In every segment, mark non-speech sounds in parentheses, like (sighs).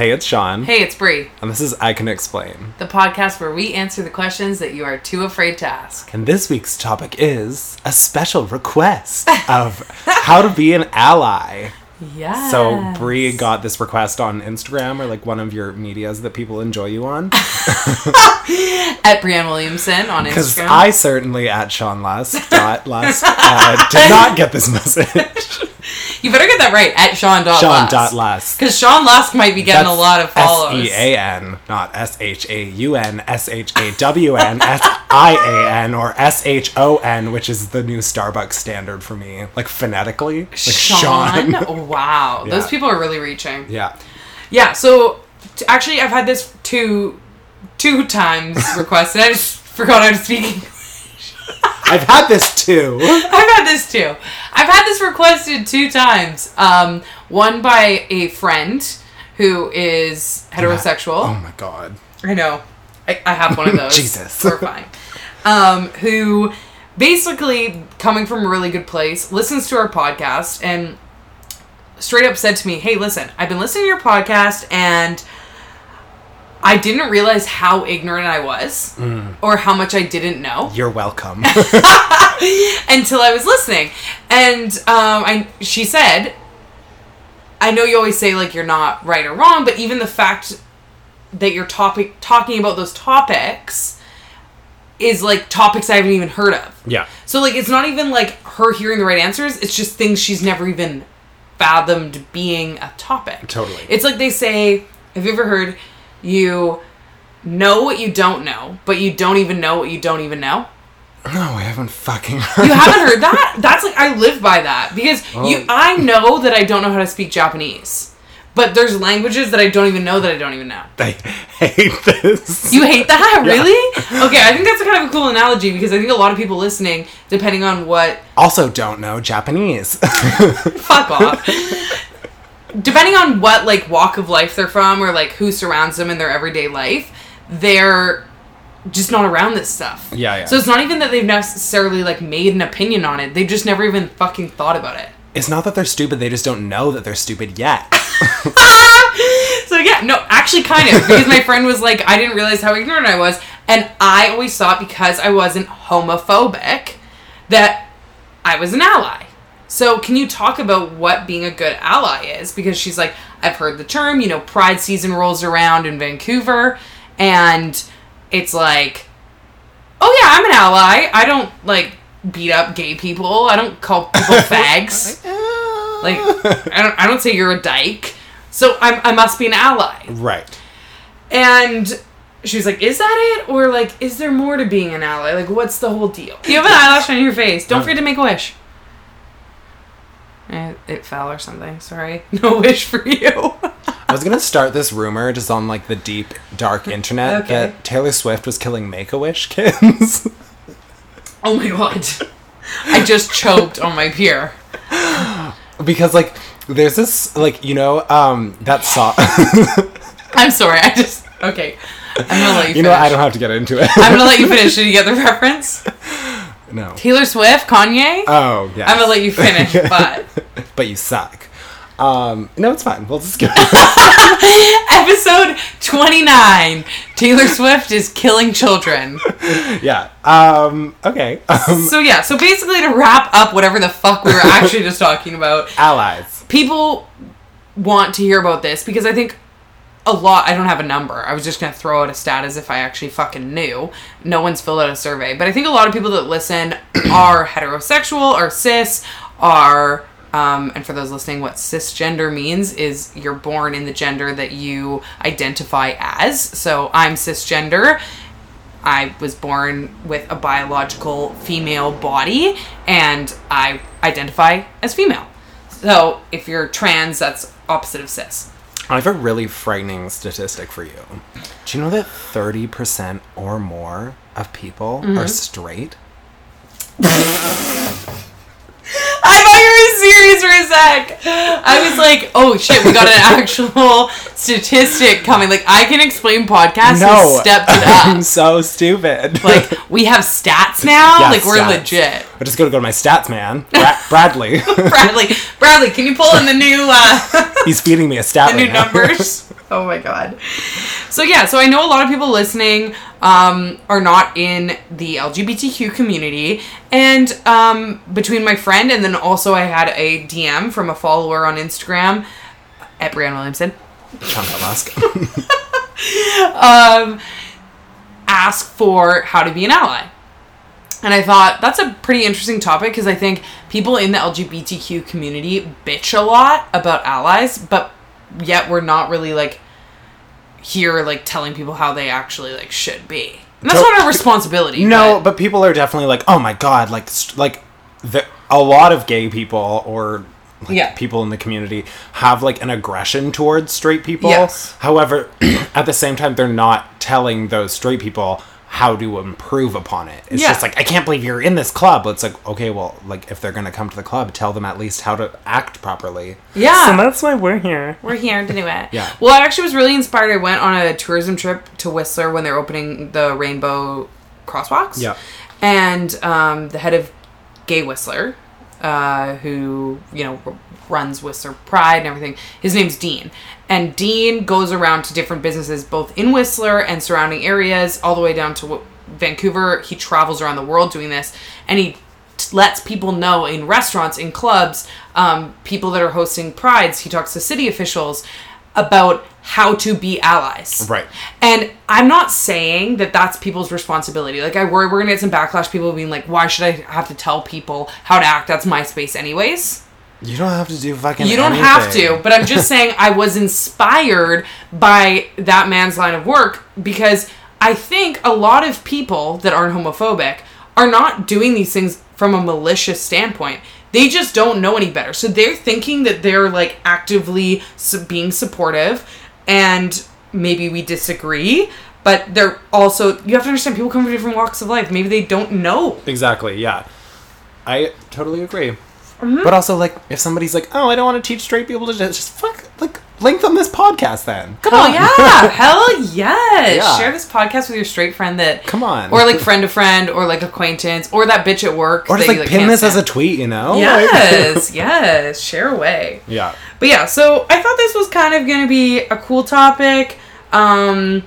Hey, it's Sean. Hey, it's Brie, And this is I Can Explain. the podcast where we answer the questions that you are too afraid to ask. And this week's topic is a special request (laughs) of how to be an ally. Yeah. So Brie got this request on Instagram or like one of your medias that people enjoy you on. (laughs) at Brianne Williamson on (laughs) Instagram. Because Instagram. I certainly at Sean Lust dot Lust uh, did not get this message. You better get that right at Sean dot Sean dot Lust. Because Sean Lusk might be getting a lot of follows. S E A N, not S H A U N, S H A W N, S I A N, or S H O N, which is the new Starbucks standard for me, like phonetically. Like Sean. (laughs) wow, Yeah. those people are really reaching. Yeah. Yeah. So t- actually, I've had this two two times requested. I just forgot how to speak. I've had this too. (laughs) I've had this too. I've had this requested two times. Um, one by a friend who is heterosexual. Oh my god. I know. I, I have one of (laughs) those. Jesus. We're fine. Um, who basically, coming from a really good place, listens to our podcast and straight up said to me, Hey, listen, I've been listening to your podcast and I didn't realize how ignorant I was or how much I didn't know You're welcome. (laughs) (laughs) until I was listening. And um, I, she said, I know you always say like you're not right or wrong, but even the fact that you're topic talking about those topics is like topics I haven't even heard of. yeah. So like it's not even like her hearing the right answers, it's just things she's never even fathomed being a topic. Totally. It's like they say, have you ever heard you know what you don't know, but you don't even know what you don't even know? No, I haven't fucking (laughs) heard. You haven't heard that? That's like I live by that because you Oh. I know that I don't know how to speak Japanese. But there's languages that I don't even know that I don't even know. I hate this. You hate that? Yeah. Really? Okay, I think that's a kind of a cool analogy because I think a lot of people listening, depending on what also don't know Japanese. (laughs) fuck off. Depending on what like walk of life they're from or like who surrounds them in their everyday life, they're just not around this stuff. Yeah, yeah. So it's not even that they've necessarily like made an opinion on it. They've just never even fucking thought about it. it's not that they're stupid, they just don't know that they're stupid yet. (laughs) (laughs) So yeah, no, actually kind of because my friend was like, I didn't realize how ignorant I was, and I always thought because I wasn't homophobic that I was an ally. So can you talk about what being a good ally is? Because she's like, I've heard the term, you know, Pride season rolls around in Vancouver, and it's like, oh yeah, I'm an ally. I don't like beat up gay people. I don't call people (laughs) fags. Like, I don't, I don't say you're a dyke. So I'm, I must be an ally. right. And she was like, is that it? Or like, is there more to being an ally? Like, what's the whole deal? You have an (laughs) eyelash on your face. Don't uh. forget to make a wish. Eh, It fell or something. Sorry. (laughs) No wish for you. I was gonna start this rumor just on like the deep, dark internet Okay. that Taylor Swift was killing Make a Wish kids. (laughs) oh my god. I just choked on my beer. because like there's this like you know um that song (laughs) I'm sorry. I just. Okay. I'm gonna let you finish. you know I don't have to get into it. I'm gonna let you finish. Did you get the reference? No. Taylor Swift, Kanye? Oh yeah. I'm gonna let you finish, (laughs) but. but you suck. Um, no, it's fine. We'll just skip. (laughs) Episode 29 Taylor Swift is killing children. yeah. Um, okay. Um, So, yeah, so basically, to wrap up whatever the fuck we were (laughs) actually just talking about, allies. people want to hear about this because I think a lot, I don't have a number. I was just to throw out a stat as if I actually fucking knew. No one's filled out a survey. But I think a lot of people that listen (clears throat) are heterosexual, are cis, are. Um, and for those listening, what cisgender means is you're born in the gender that you identify as. So I'm cisgender. I was born with a biological female body and I identify as female. So if you're trans, that's opposite of cis. I have a really frightening statistic for you. Do you know that 30% or more of people Mm-hmm. are straight? (laughs) I were serious for a sec. I was like, oh shit, we got an (laughs) actual statistic coming. Like I can explain podcasts No. and stepped it up. I'm so stupid. like we have stats now. Like we're stats. legit. I just gotta go to my stats man, Bra- (laughs) Bradley. (laughs) Bradley, Bradley, can you pull in the new uh, He's feeding me a stat the right new now. numbers? oh my god. So yeah, so I know a lot of people listening um, are not in the LGBTQ community, and um, between my friend and then also I had a DM from a follower on Instagram at Brianne Williamson Musk. (laughs) (laughs) um, ask for how to be an ally. And I thought that's a pretty interesting topic because I think people in the LGBTQ community bitch a lot about allies, but yet we're not really like here like telling people how they actually like should be. And that's To- not our responsibility. No, but people are definitely like, oh my god, like st- like the, a lot of gay people or like Yeah. people in the community have like an aggression towards straight people. Yes. However, (clears throat) at the same time, they're not telling those straight people how to improve upon it. It's Yeah. just like I can't believe you're in this club. It's like okay, well, like if they're gonna come to the club, tell them at least how to act properly. yeah. So that's why we're here. We're here to do it. Yeah. Well, I actually was really inspired. I went on a tourism trip to Whistler when they're opening the Rainbow Crosswalks. Yeah. And um, the head of Gay Whistler, uh, who you know runs Whistler Pride and everything, his name's Dean. And Dean goes around to different businesses, both in Whistler and surrounding areas, all the way down to Vancouver. He travels around the world doing this, and he t- lets people know in restaurants, in clubs, um, people that are hosting prides. He talks to city officials about how to be allies. Right. And I'm not saying that that's people's responsibility. Like I worry we're gonna get some backlash. People being like, "Why should I have to tell people how to act? That's my space, anyways." You don't have to do fucking. You don't have to, but I'm just (laughs) saying I was inspired by that man's line of work because I think a lot of people that aren't homophobic are not doing these things from a malicious standpoint. They just don't know any better. So they're thinking that they're like actively being supportive and maybe we disagree, but they're also you have to understand people come from different walks of life. Maybe they don't know. Exactly, yeah. I totally agree. Mm-hmm. But also, like, if somebody's like, "Oh, I don't want to teach straight people to just, just fuck," like, link them this podcast then. Come Oh on, yeah, (laughs) hell yes! Yeah. Share this podcast with your straight friend that Come on. or like friend to friend, or like acquaintance, or that bitch at work. or just like you, pin can't this as a tweet, you know? Like- yes, (laughs) yes. Share away. yeah. But yeah, so I thought this was kind of going to be a cool topic, um,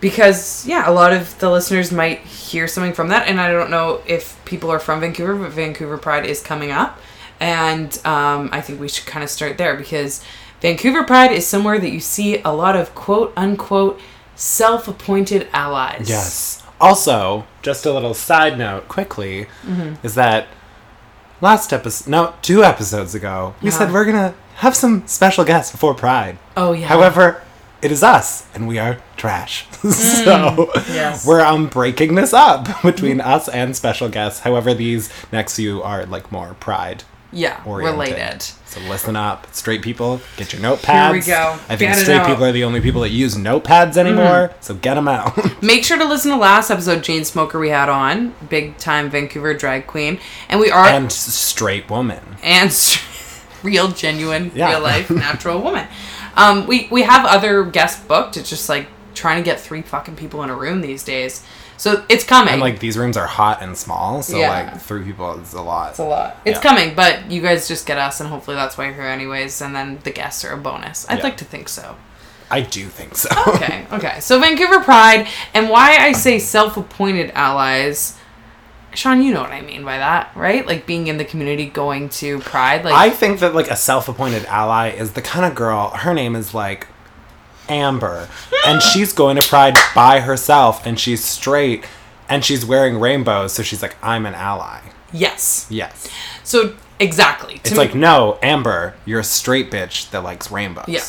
because yeah, a lot of the listeners might hear something from that, and I don't know if people are from Vancouver, but Vancouver Pride is coming up, and um, I think we should kind of start there because Vancouver Pride is somewhere that you see a lot of quote unquote self-appointed allies. Yes. Also, just a little side note, quickly, Mm-hmm. is that last episode, no, two episodes ago, we Yeah. said we're gonna have some special guests before Pride. Oh yeah. However, it is us, and we are trash. (laughs) so yes. we're um breaking this up (laughs) between us and special guests. However, these next few are like more pride yeah, oriented. related. So listen up, straight people, get your notepads. Here we go. I think straight out. People are the only people that use notepads anymore. So get them out. (laughs) Make sure to listen to last episode Jane Smoker we had on, big time Vancouver drag queen, and we are and straight woman. and s- (laughs) real genuine Yeah. real life (laughs) natural woman. Um, we we have other guests booked. It's just like trying to get three fucking people in a room these days. So it's coming. And like these rooms are hot and small, so Yeah. like three people is a lot. it's a lot. It's Yeah. coming, but you guys just get us, and hopefully that's why you're here anyways. And then the guests are a bonus. I'd Yeah. like to think so. I do think so. okay, (laughs) okay. So Vancouver Pride, and why I say self-appointed allies. Sean, you know what I mean by that, right? Like being in the community, going to Pride. Like I think that like a self-appointed ally is the kind of girl. Her name is like Amber, and she's going to Pride by herself, and she's straight, and she's wearing rainbows. So she's like, I'm an ally. yes. Yes. So exactly. To It's me- like, no, Amber, you're a straight bitch that likes rainbows. Yeah.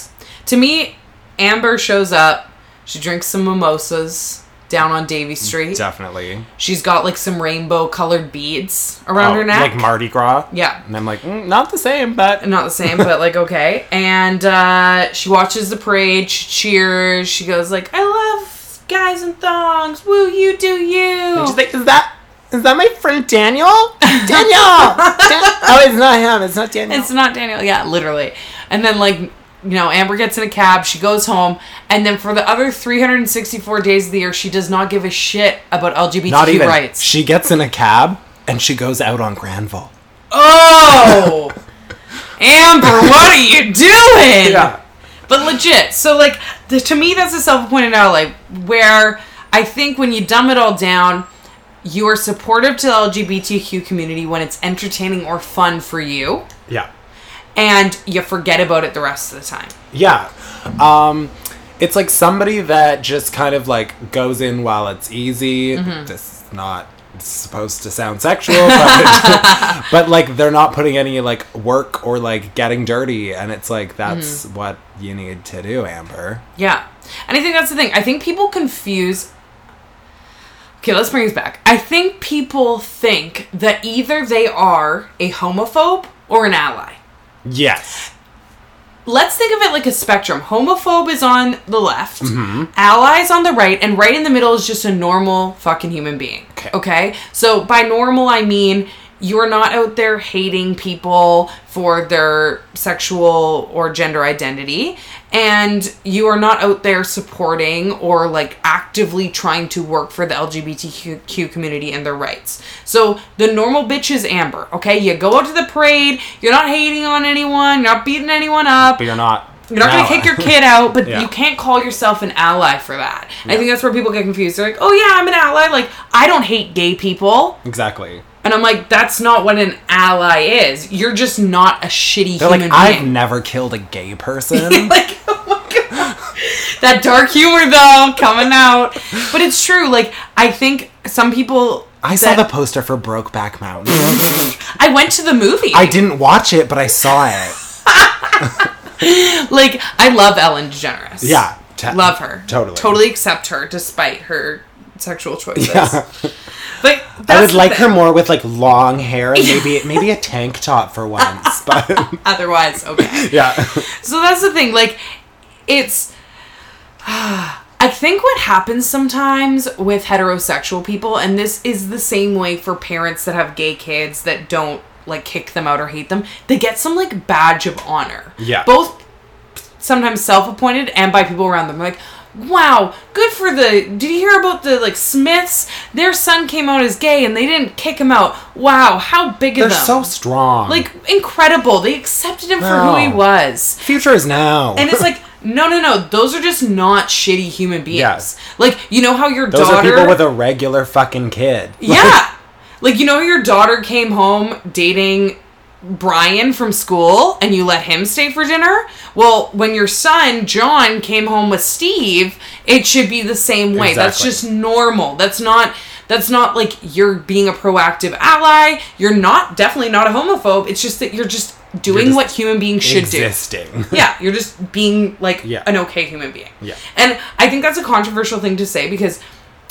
To me, Amber shows up. She drinks some mimosas down on Davie Street. Definitely. She's got like some rainbow colored beads around Oh, her neck. Like Mardi Gras. yeah. And I'm like, mm, not the same, but Not the same, but like okay. (laughs) And uh, she watches the parade. She cheers. She goes like, "I love guys in thongs. Woo, you do you." she's like, is that is that my friend Daniel? (laughs) Daniel. Dan- oh, it's not him. It's not Daniel. It's not Daniel. Yeah, literally. And then like you know, Amber gets in a cab, she goes home, and then for the other 364 days of the year, she does not give a shit about LGBTQ rights. She gets in a cab and she goes out on Granville. Oh, (laughs) Amber, what are you doing? But legit, so like, the, to me, that's a self-appointed ally. Where I think when you dumb it all down, you are supportive to the LGBTQ community when it's entertaining or fun for you, Yeah. And you forget about it the rest of the time. Yeah. Um, it's like somebody that just kind of like goes in while it's easy. Mm-hmm. This is not supposed to sound sexual, but, (laughs) but like they're not putting any like work or like getting dirty. And it's like, that's Mm-hmm. what you need to do, Amber. Yeah. And I think that's the thing. I think people confuse. Okay, let's bring this back. I think people think that either they are a homophobe or an ally. Yes. Let's think of it like a spectrum. Homophobe is on the left, Mm-hmm. ally is on the right, and right in the middle is just a normal fucking human being. Okay. Okay? So by normal, I mean you're not out there hating people for their sexual or gender identity, and you are not out there supporting or like actively trying to work for the LGBTQ community and their rights. So the normal bitch is Amber, okay? You go out to the parade, you're not hating on anyone, you're not beating anyone up. But you're not. You're not gonna kick your kid out, but (laughs) Yeah. you can't call yourself an ally for that. And I think that's where people get confused. They're like, "Oh yeah, I'm an ally. Like I don't hate gay people," Exactly. And I'm like, "That's not what an ally is. You're just not a shitty They're human like, I've (laughs) never killed a gay person. (laughs) like, oh my god, that dark humor though coming out. But it's true. Like I think some people. I saw that- the poster for Brokeback Mountain. (laughs) I went to the movie. I didn't watch it, but I saw it. like I love Ellen DeGeneres. Yeah. te- love her. Totally. Totally accept her despite her sexual choices. Yeah. I would like her more with like long hair and maybe (laughs) maybe a tank top for once. But (laughs) Otherwise, okay. yeah. (laughs) so that's the thing. Like, it's. (sighs) I think what happens sometimes with heterosexual people, and this is the same way for parents that have gay kids that don't like kick them out or hate them, they get some like badge of honor. Yeah. Both sometimes self-appointed and by people around them. Like, wow, good for the. Did you hear about the like Smiths? Their son came out as gay and they didn't kick him out. Wow, how big They're of them. so strong. like incredible. They accepted him for who he was. future is now. And it's (laughs) like, no, no, no. Those are just not shitty human beings. Yes. Like, you know how your those daughter. are people with a regular fucking kid. yeah. (laughs) Like, you know, your daughter came home dating Brian from school and you let him stay for dinner? Well, when your son, John, came home with Steve, it should be the same way. That's just normal. That's not. That's not like you're being a proactive ally. You're not definitely not a homophobe. It's just that you're just doing just what human beings should do. existing. (laughs) Yeah, you're just being like Yeah. an okay human being. Yeah. And I think that's a controversial thing to say because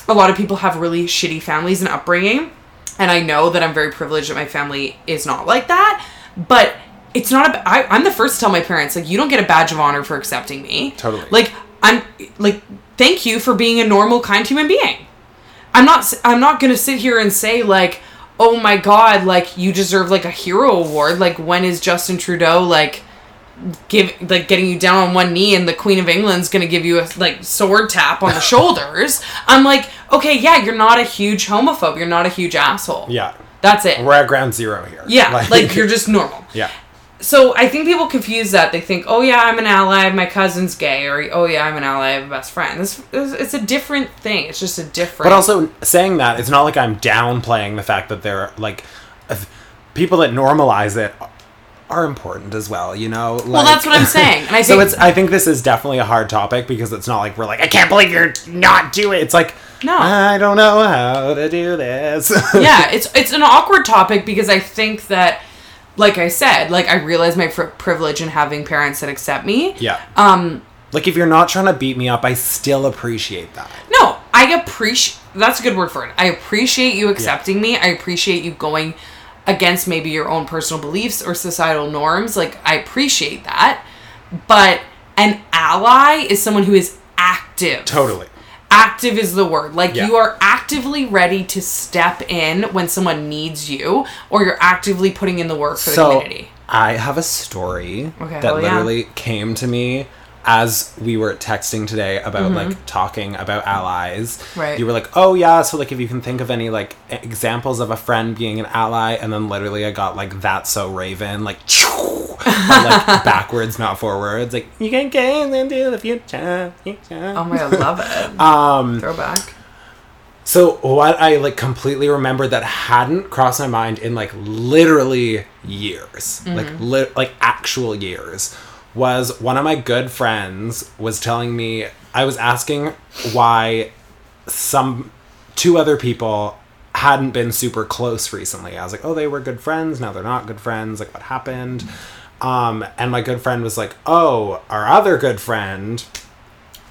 a lot of people have really shitty families and upbringing. And I know that I'm very privileged that my family is not like that. But it's not a. I, I'm the first to tell my parents, like, you don't get a badge of honor for accepting me. Totally. Like, I'm, like, thank you for being a normal, kind human being. I'm not I'm not gonna sit here and say like, oh my god, like you deserve like a hero award. Like when is Justin Trudeau like give like getting you down on one knee and the Queen of England's gonna give you a like sword tap on the (laughs) shoulders? I'm like, okay, yeah, you're not a huge homophobe. You're not a huge asshole. Yeah. That's it. We're at ground zero here. Yeah, like, you're (laughs) just normal. Yeah. So I think people confuse that. They think, oh yeah, I'm an ally. My cousin's gay, or oh yeah, I'm an ally. I have a best friend. This it's a different thing. It's just a different. But also saying that, it's not like I'm downplaying the fact that there are, like uh, people that normalize it are important as well. You know. Like, well, that's what I'm saying. And I (laughs) so it's. I think this is definitely a hard topic because it's not like we're like I can't believe you're not doing. It's like No. I don't know how to do this. (laughs) yeah, it's it's an awkward topic because I think that, like I said, like I realize my pri privilege in having parents that accept me. yeah. Um, Like if you're not trying to beat me up, I still appreciate that. no, I appreciate. That's a good word for it. I appreciate you accepting me. I appreciate you going against maybe your own personal beliefs or societal norms. Like I appreciate that, but an ally is someone who is active. Totally. Active is the word like Yeah. you are actively ready to step in when someone needs you or you're actively putting in the work for the So community I have a story Okay, that hell yeah. literally came to me as we were texting today about like talking about allies, Mm-hmm. Right. you were like, "Oh yeah, so like if you can think of any like examples of a friend being an ally," and then literally I got like "That's so Raven," like, (laughs) and, like (laughs) backwards, not forwards, like you can gaze into the future. future. Oh my god, love it. (laughs) Um, Throwback. so what I like completely remembered that hadn't crossed my mind in like literally years, like li- like actual years, was one of my good friends was telling me I was asking why some two other people hadn't been super close recently. I was like, "Oh, they were good friends. Now they're not good friends. Like what happened?" Um, and my good friend was like, "Oh, our other good friend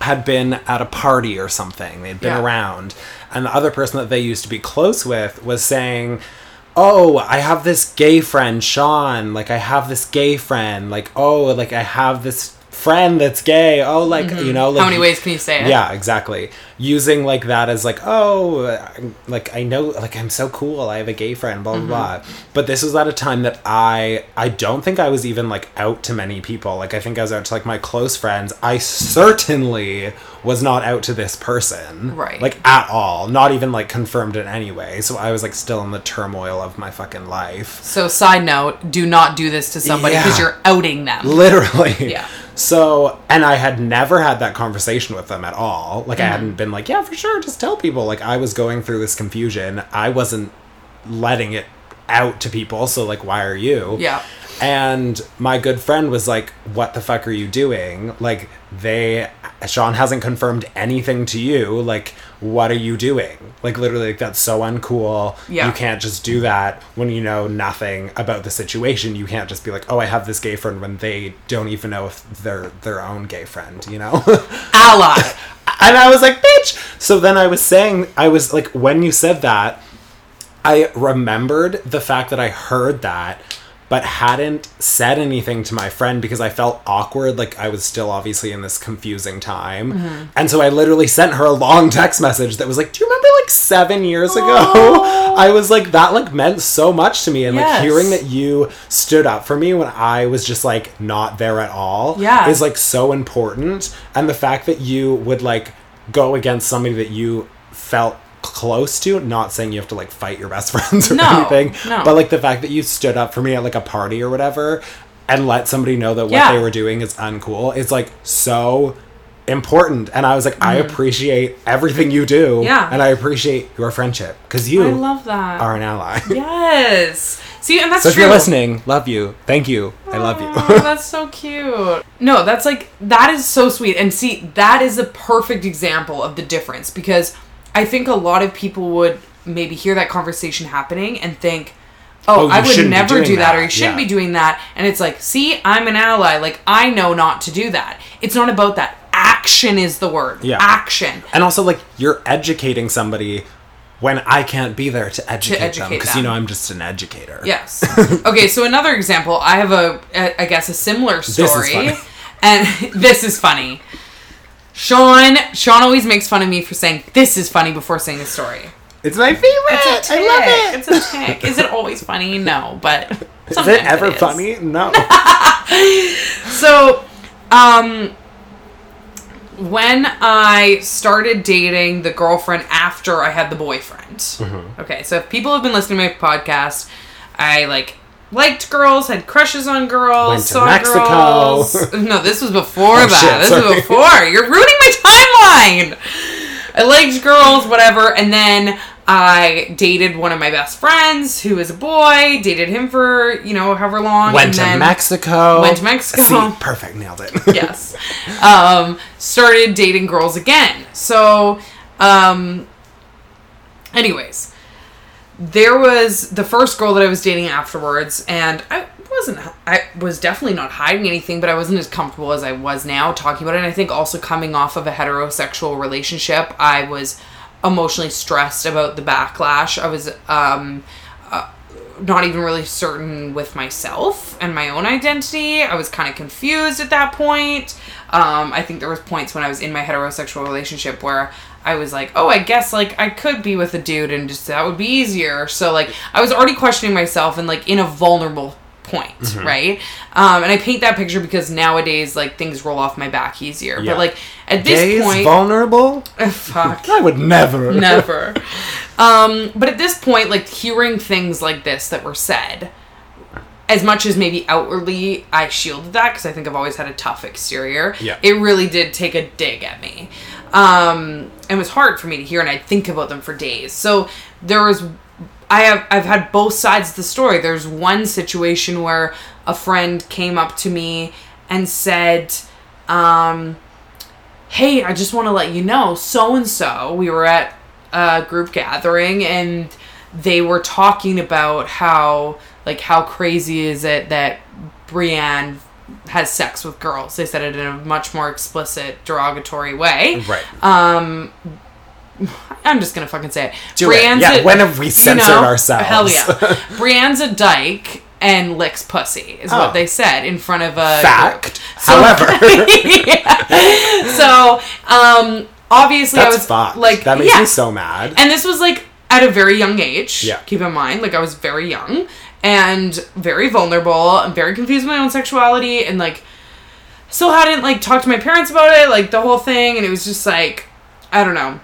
had been at a party or something. They'd been Yeah. around. And the other person that they used to be close with was saying, Oh, I have this gay friend, Sean. Like, I have this gay friend. Like, oh, like, I have this friend that's gay. Oh, like, you know, like. Mm-hmm. How many ways can you say it? Yeah, exactly. Using like that as like, oh, like I know, like I'm so cool. I have a gay friend, blah blah Mm-hmm. blah. But this was at a time that I, I don't think I was even like out to many people. Like I think I was out to like my close friends. I certainly was not out to this person, Right. Like at all. Not even like confirmed in any way. So I was like still in the turmoil of my fucking life. So, side note: do not do this to somebody because Yeah. you're outing them. Literally. Yeah. So, and I had never had that conversation with them at all. Like, I Mm-hmm. hadn't been like, yeah, for sure, just tell people. Like, I was going through this confusion. I wasn't letting it out to people. So, like, why are you? Yeah. And my good friend was like, what the fuck are you doing? Like, they, Sean hasn't confirmed anything to you. Like, what are you doing? Like, literally, like, that's so uncool. Yeah. You can't just do that when you know nothing about the situation. You can't just be like, oh, I have this gay friend when they don't even know if they're their own gay friend, you know? (laughs) Ally. and I was like, bitch. So then I was saying, I was like, when you said that, I remembered the fact that I heard that, but hadn't said anything to my friend because I felt awkward. Like I was still obviously in this confusing time. Mm-hmm. And so I literally sent her a long text message that was like, Do you remember like seven years ago? I was like, that like meant so much to me. And like hearing that you stood up for me when I was just like not there at all Yeah. is like so important. And the fact that you would like go against somebody that you felt close to not saying you have to like fight your best (laughs) friends or No, anything no. but like the fact that you stood up for me at like a party or whatever and let somebody know that what Yeah. they were doing is uncool is like so important and i was like i mm. appreciate everything you do. Yeah. and i appreciate your friendship because you I love that. are an ally (laughs) Yes. See, and that's so if true. you're listening love you thank you i love you Oh, (laughs) that's so cute. No, that's like that is so sweet. And see, that is a perfect example of the difference because I think a lot of people would maybe hear that conversation happening and think, "Oh, Oh, I would never do that, or you shouldn't Yeah. be doing that." And it's like, "See, I'm an ally. Like I know not to do that." It's not about that. Action is the word. Yeah. Action. And also, like, you're educating somebody when I can't be there to educate, them educate because you know I'm just an educator. Yes. (laughs) okay, so another example, I have a, a I guess a similar story. funny. And (laughs) this is funny. Sean Sean always makes fun of me for saying this is funny before saying a story. It's my favorite. It's a I love it. It's a tic. Is it always funny? No, but (laughs) Is it ever is. funny? No. (laughs) So, um, when I started dating the girlfriend after I had the boyfriend. Mm-hmm. Okay, so if people have been listening to my podcast, I like liked girls, had crushes on girls, Went to saw Mexico. girls. (laughs) No, this was before Oh, that. shit, this sorry. was before. You're ruining my timeline. I liked girls, whatever, and then I dated one of my best friends who was a boy. Dated him for you know however long. Went to Mexico. Went to Mexico. See, perfect. Nailed it. (laughs) yes. Um, started dating girls again. So, um, anyways, there was the first girl that I was dating afterwards, and I wasn't, I was definitely not hiding anything, but I wasn't as comfortable as I was now talking about it. And I think also coming off of a heterosexual relationship, I was emotionally stressed about the backlash. I was, um, not even really certain with myself and my own identity. I was kind of confused at that point. Um, I think there was points when I was in my heterosexual relationship where I was like, oh, I guess like I could be with a dude and just that would be easier. So like I was already questioning myself and like in a vulnerable point, Mm-hmm. right? Um, and I paint that picture because nowadays, like things roll off my back easier. Yeah. But like at this Gays point, vulnerable? (laughs) fuck. (laughs) I would never. (laughs) Never. Um, but at this point, like hearing things like this that were said, as much as maybe outwardly I shielded that because I think I've always had a tough exterior, Yeah. it really did take a dig at me. Um, it was hard for me to hear, and I'd think about them for days. So there was, I have, I've had both sides of the story. There's one situation where a friend came up to me and said, um, hey, I just want to let you know, so and so, we were at a group gathering and they were talking about how, like, how crazy is it that Brienne has sex with girls. They said it in a much more explicit, derogatory way. Right. I'm just gonna fucking say it. Do it. Yeah, when have we censored ourselves? Hell yeah. (laughs) Brienne's a dyke and licks pussy, is Oh. what they said in front of a Fact. So- (laughs) However, (laughs) Yeah. So, um, obviously, I was fucked. like, that makes yeah. me so mad. And this was like at a very young age. Yeah. Keep in mind, like I was very young and very vulnerable and very confused with my own sexuality and like still hadn't like talked to my parents about it, like the whole thing, and it was just like I don't know.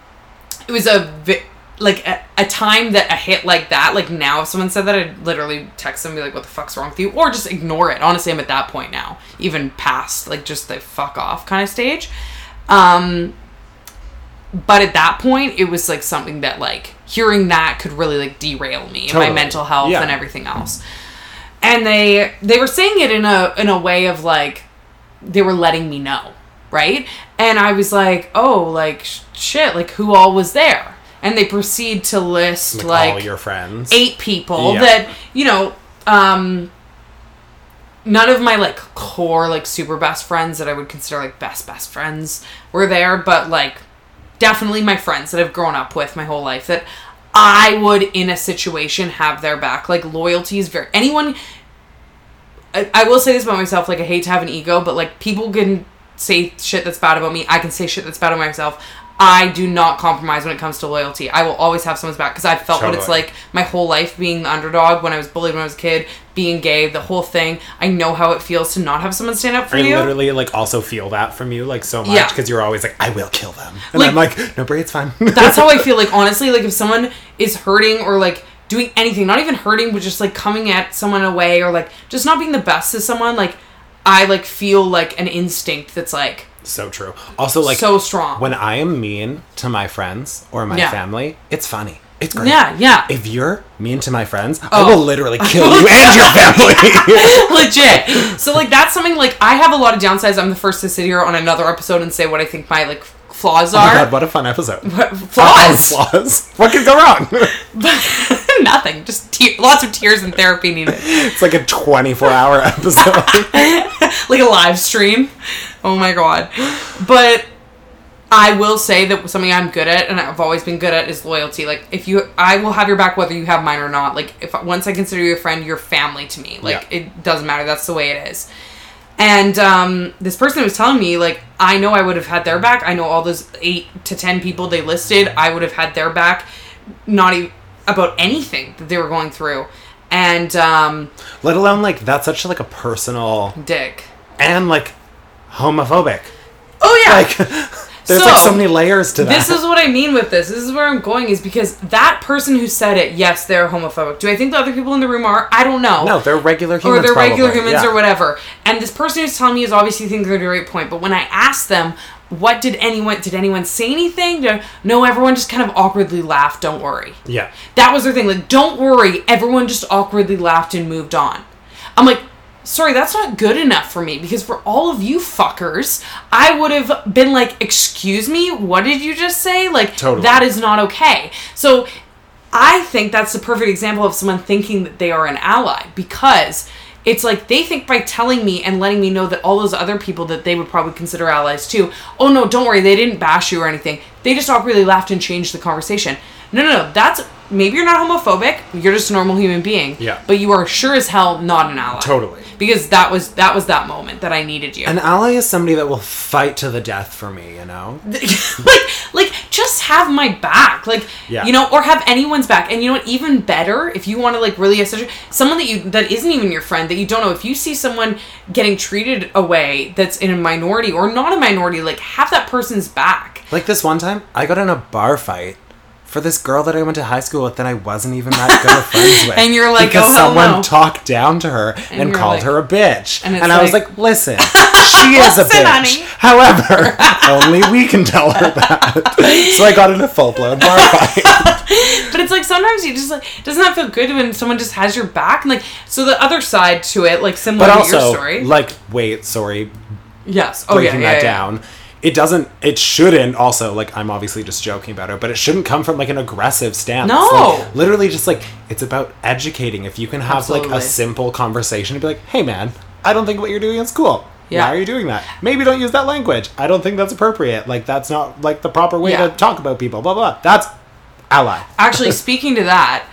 It was a vi- like a, a time that a hit like that, like now if someone said that I'd literally text them and be like, What the fuck's wrong with you? Or just ignore it. Honestly, I'm at that point now. Even past like just the fuck off kind of stage. Um but at that point it was like something that like hearing that could really like derail me and my mental health Yeah. and everything else and they they were saying it in a in a way of like they were letting me know right and i was like oh like sh- shit like who all was there and they proceed to list Like, like, all your friends. eight people Yeah. that you know um none of my like core like super best friends that i would consider like best best friends were there but like definitely my friends that i've grown up with my whole life that i would in a situation have their back. Like loyalty is very anyone I, I will say this about myself like i hate to have an ego but like people can say shit that's bad about me. I can say shit that's bad about myself i do not compromise when it comes to loyalty. I will always have someone's back because i felt what it's like my whole life being the underdog when i was bullied when i was a kid being gay the whole thing. I know how it feels to not have someone stand up for I you. I literally like also feel that from you like so much Yeah. because you're always like, I will kill them, and Like- I'm like, no, Brie, it's fine. (laughs) that's how I feel like honestly like if someone is hurting or like doing anything not even hurting but just like coming at someone away or like just not being the best to someone like I like feel like an instinct that's like so true. Also, like so strong when I am mean to my friends or my Yeah. family, it's funny. It's great. yeah yeah If you're mean to my friends, I Oh. will literally kill you (laughs) and your family. (laughs) legit so like that's something like I have a lot of downsides I'm the first to sit here on another episode and say what I think my like flaws oh are god, what a fun episode. Uh, flaws Oh, flaws. What could go wrong? (laughs) nothing just te- lots of tears and therapy needed it's like a 24 hour episode. like a live stream. Oh my god. But I will say that something I'm good at and I've always been good at is loyalty. Like if you I will have your back whether you have mine or not. Like if once I consider you a friend, you're family to me. Like Yeah. it doesn't matter. That's the way it is. And um, this person was telling me, like, I know I would have had their back. I know all those eight to ten people they listed, I would have had their back, not even about anything that they were going through. And um, Let alone like that's such like a personal dick. and like homophobic. Oh yeah. Like (laughs) there's like so So, many layers to that. This is what I mean with this. This is where I'm going is because that person who said it, yes, they're homophobic. Do I think the other people in the room are? I don't know. no, they're regular or humans. they're regular humans Yeah. or whatever. And this person who's telling me is obviously thinking they're the right point. But when I ask them, what did anyone did anyone say anything? No, everyone just kind of awkwardly laughed. Don't worry. Yeah. That was their thing. Like, don't worry. Everyone just awkwardly laughed and moved on. I'm like, sorry, that's not good enough for me because for all of you fuckers, I would have been like, excuse me, what did you just say? Like, Totally. that is not okay. So I think that's the perfect example of someone thinking that they are an ally because it's like they think by telling me and letting me know that all those other people that they would probably consider allies too. Oh no, don't worry, they didn't bash you or anything. They just awkwardly laughed and changed the conversation. No, no, no. That's maybe you're not homophobic. You're just a normal human being. Yeah. But you are sure as hell not an ally. Totally. Because that was that was that moment that I needed you. An ally is somebody that will fight to the death for me, you know? (laughs) like like just have my back. Like, Yeah. you know, or have anyone's back. And you know what? Even better, if you want to like really assess someone that you that isn't even your friend that you don't know. If you see someone getting treated a way that's in a minority or not a minority, like have that person's back. Like this one time, I got in a bar fight for this girl that I went to high school with that I wasn't even that good of friends (laughs) with. And you're like, because "Oh, someone no." talked down to her and, you're called like- her a bitch. And And, I was like- like, listen, (laughs) she is a bitch. honey. However, only we can tell her that. (laughs) so I got in a full blown bar fight. But it's like sometimes you just like doesn't that feel good when someone just has your back and like so the other side to it like similar But to your story. like, wait, sorry, yes. Oh breaking yeah, that yeah. down. It doesn't. It shouldn't. Also, like I'm obviously just joking about it, but it shouldn't come from like an aggressive stance. No. Like, literally, just like it's about educating. If you can have like a simple conversation and be like, "Hey, man, I don't think what you're doing is cool. Yeah. Why are you doing that? Maybe don't use that language. I don't think that's appropriate. Like that's not like the proper way Yeah. to talk about people. Blah blah. That's ally. Actually, speaking to that,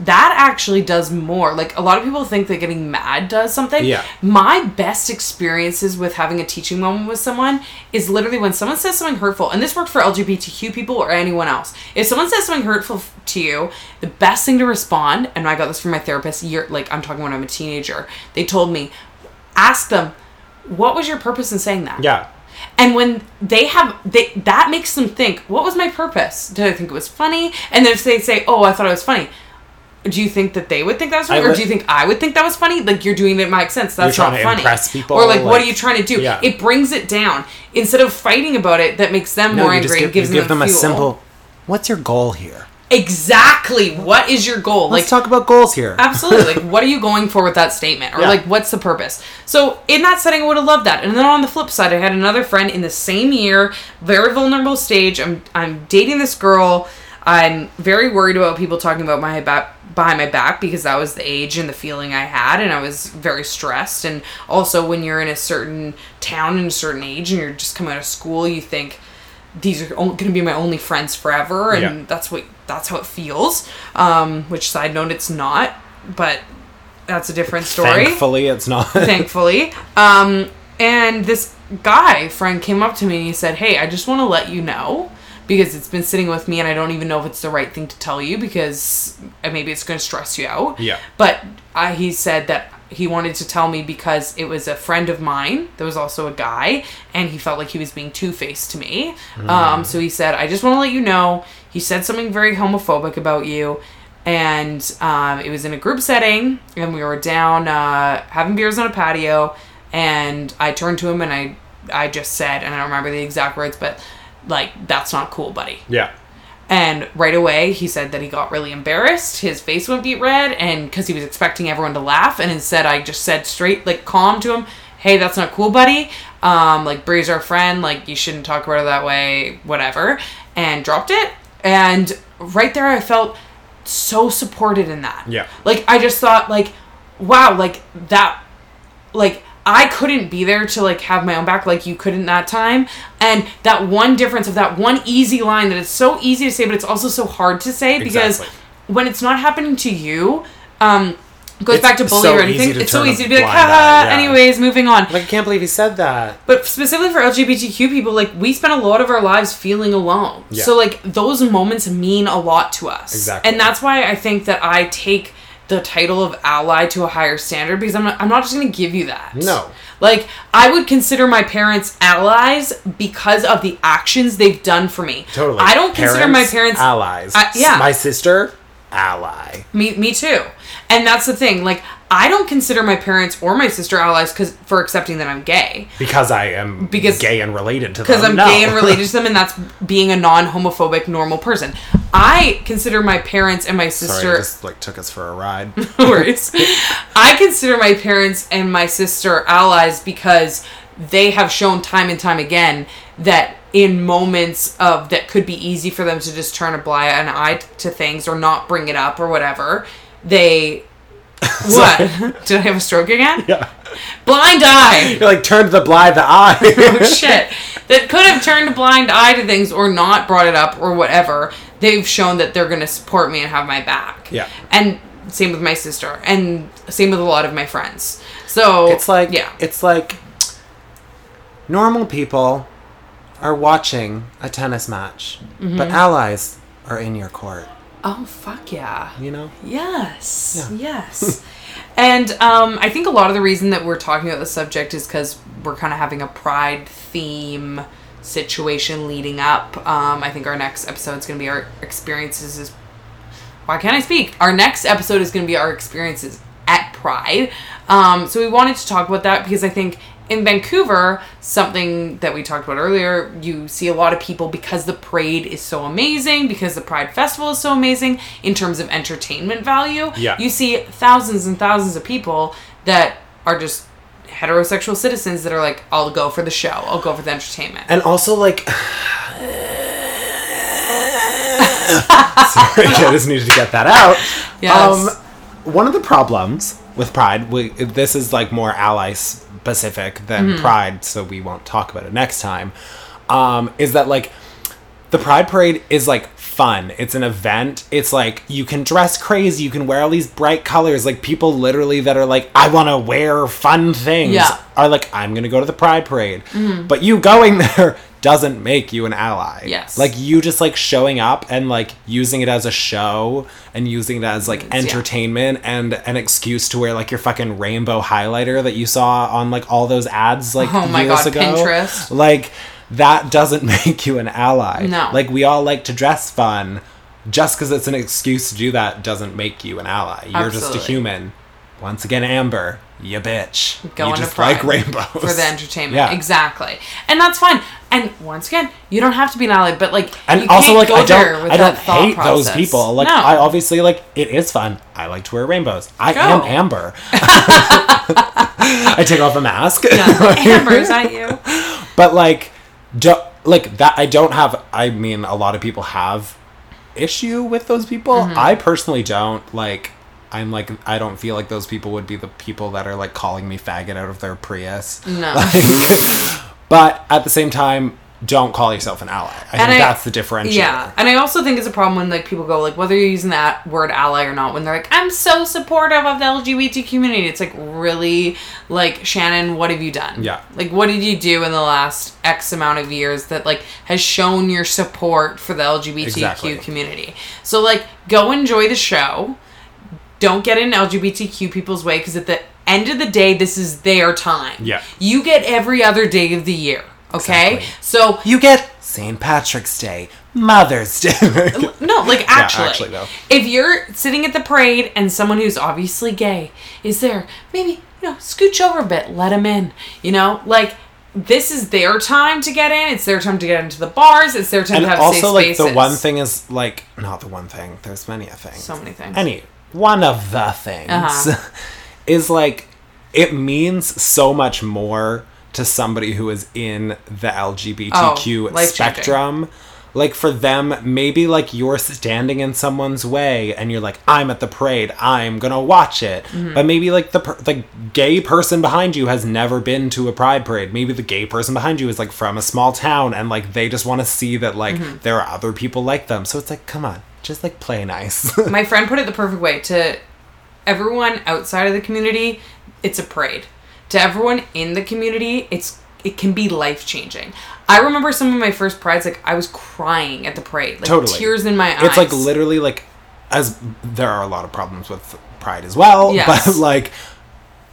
that actually does more. Like a lot of people think that getting mad does something. Yeah. My best experiences with having a teaching moment with someone is literally when someone says something hurtful, and this worked for LGBTQ people or anyone else. If someone says something hurtful to you, the best thing to respond, and I got this from my therapist. Year like I'm talking when I'm a teenager. They told me, ask them, what was your purpose in saying that? Yeah. And when they have they that makes them think, what was my purpose? Did I think it was funny? And then if they say, Oh, I thought it was funny, do you think that they would think that was funny? I or do you think I would think that was funny? Like you're doing it makes sense. That's not funny. people, Or like, what are you trying to do? Yeah. It brings it down. Instead of fighting about it, that makes them more angry give, gives you give them, a fuel. simple. What's your goal here? Exactly. What is your goal? Let's like talk about goals here. (laughs) Absolutely. Like, what are you going for with that statement? Or, Yeah. like, what's the purpose? So, in that setting, I would have loved that. And then on the flip side, I had another friend in the same year, very vulnerable stage. I'm, I'm dating this girl. I'm very worried about people talking about my back behind my back because that was the age and the feeling I had, and I was very stressed. And also, when you're in a certain town and a certain age, and you're just coming out of school, you think these are going to be my only friends forever, and Yeah. that's what that's how it feels. Um, which side note, it's not, but that's a different story. Thankfully, it's not. (laughs) Thankfully, um, and this guy friend came up to me and he said, "Hey, I just want to let you know." Because it's been sitting with me, and I don't even know if it's the right thing to tell you because maybe it's going to stress you out. Yeah. But uh, he said that he wanted to tell me because it was a friend of mine that was also a guy, and he felt like he was being two faced to me. Um, so he said, I just want to let you know. He said something very homophobic about you. And um, it was in a group setting, and we were down uh, having beers on a patio. And I turned to him and I, I just said, and I don't remember the exact words, but like, that's not cool, buddy. yeah. And right away, he said that he got really embarrassed. His face went beet red, and because he was expecting everyone to laugh, and instead, I just said straight, like, calm to him, "Hey, that's not cool, buddy. Um, like, Bree's our friend. Like, you shouldn't talk about it that way. Whatever." And dropped it. And right there, I felt so supported in that. Yeah. Like, I just thought, like, wow, like that like I couldn't be there to like have my own back like you couldn't that time. And that one difference of that one easy line that it's so easy to say, but it's also so hard to say because Exactly. when it's not happening to you, um goes It's back to bully so or anything. It's so easy to be like, haha, yeah. anyways, moving on. Like I can't believe he said that. But specifically for LGBTQ people, like we spend a lot of our lives feeling alone. Yeah. So like those moments mean a lot to us. Exactly. And that's why I think that I take the title of ally to a higher standard because I'm not, I'm not just going to give you that. No. Like I would consider my parents allies because of the actions they've done for me. Totally. I don't consider my parents allies. I- yeah. My sister, ally. me, me too. And that's the thing. Like, I don't consider my parents or my sister allies because for accepting that I'm gay. Because I am Because- gay and related to them. because I'm No. gay and related to them, and that's being a non-homophobic normal person. I consider my parents and my Sorry, sister. I just like took us for a ride. (laughs) no worries. I consider my parents and my sister allies because they have shown time and time again that in moments of that could be easy for them to just turn a blind eye to things or not bring it up or whatever, they. (laughs) What? Did I have a stroke again? yeah. Blind eye! (laughs) You're like turned the blind eye. (laughs) oh shit that could have turned a blind eye to things or not brought it up or whatever they've shown that they're going to support me and have my back Yeah. and same with my sister and same with a lot of my friends so It's like yeah It's like normal people are watching a tennis match, Mm-hmm. but allies are in your court. Oh fuck yeah. You know? Yes. Yeah. Yes. (laughs) and um, I think a lot of the reason that we're talking about the subject is because we're kind of having a pride theme situation leading up. Um, I think our next episode is going to be our experiences. Is why can't I speak? Our next episode is going to be our experiences at Pride. Um, so we wanted to talk about that because I think in Vancouver, something that we talked about earlier, you see a lot of people because the parade is so amazing, because the Pride Festival is so amazing in terms of entertainment value. Yeah. You see thousands and thousands of people that are just heterosexual citizens that are like, I'll go for the show, I'll go for the entertainment. And also, like. (sighs) Sorry, I just needed to get that out. Yes. Um, one of the problems with Pride, we, this is like more ally specific than Mm-hmm. Pride, so we won't talk about it next time. Um, is that like the Pride Parade is like fun. It's an event. It's like you can dress crazy. You can wear all these bright colors. Like people literally that are like, I want to wear fun things. Yeah. Are like, I'm gonna go to the Pride Parade. But you going (laughs) there doesn't make you an ally. Yes. Like you just like showing up and like using it as a show and using it as like mm, yeah. entertainment and an excuse to wear like your fucking rainbow highlighter that you saw on like all those ads like Oh my years God, ago. Pinterest. Like that doesn't (laughs) make you an ally. No. Like we all like to dress fun. Just because it's an excuse to do that doesn't make you an ally. You're just a human. Once again, Amber, you bitch. Going you to just Pride like rainbows for the entertainment. Yeah. Exactly. And that's fine. And once again, you don't have to be an ally, but like And also, like I don't, I don't hate those people. Like no. I obviously like it is fun. I like to wear rainbows. I Go. am Amber. (laughs) I take off a mask. (laughs) Amber, is that you? but like do, like that i don't have i mean a lot of people have issue with those people Mm-hmm. i personally don't like i'm like i don't feel like those people would be the people that are like calling me faggot out of their prius No. (laughs) but at the same time don't call yourself an ally i think And I- that's the differentiator Yeah, and I also think it's a problem when like people go like whether you're using that word ally or not. When they're like, "I'm so supportive of the LGBT community," it's like really like Shannon, what have you done? Yeah. like what did you do in the last X amount of years that like has shown your support for the LGBTQ Exactly. community? So like, go enjoy the show. Don't get in LGBTQ people's way because at the end of the day, this is their time. Yeah. you get every other day of the year. Okay, Exactly. so you get st patrick's day mother's day (laughs) No, like actually, actually, though. if you're sitting at the parade and someone who's obviously gay is there, maybe you know, scooch over a bit, let them in. You know, like this is their time to get in. It's their time to get into the bars. It's their time and to have also safe like the one thing is like not the one thing there's many a thing So many things. any one of the things Uh-huh. (laughs) is like it means so much more to somebody who is in the LGBTQ Oh, spectrum. Like for them, maybe like you're standing in someone's way and you're like, I'm at the parade, I'm gonna watch it. Mm-hmm. But maybe like the per- the gay person behind you has never been to a pride parade. Maybe the gay person behind you is like from a small town and like they just want to see that like Mm-hmm. there are other people like them. So it's like, come on, just like play nice. (laughs) My friend put it the perfect way to everyone outside of the community. It's a parade. To everyone in the community, it's it can be life changing. I remember some of my first prides, like I was crying at the parade, like Totally. tears in my eyes. it's like literally like as there are a lot of problems with pride as well (laughs) Yes. but like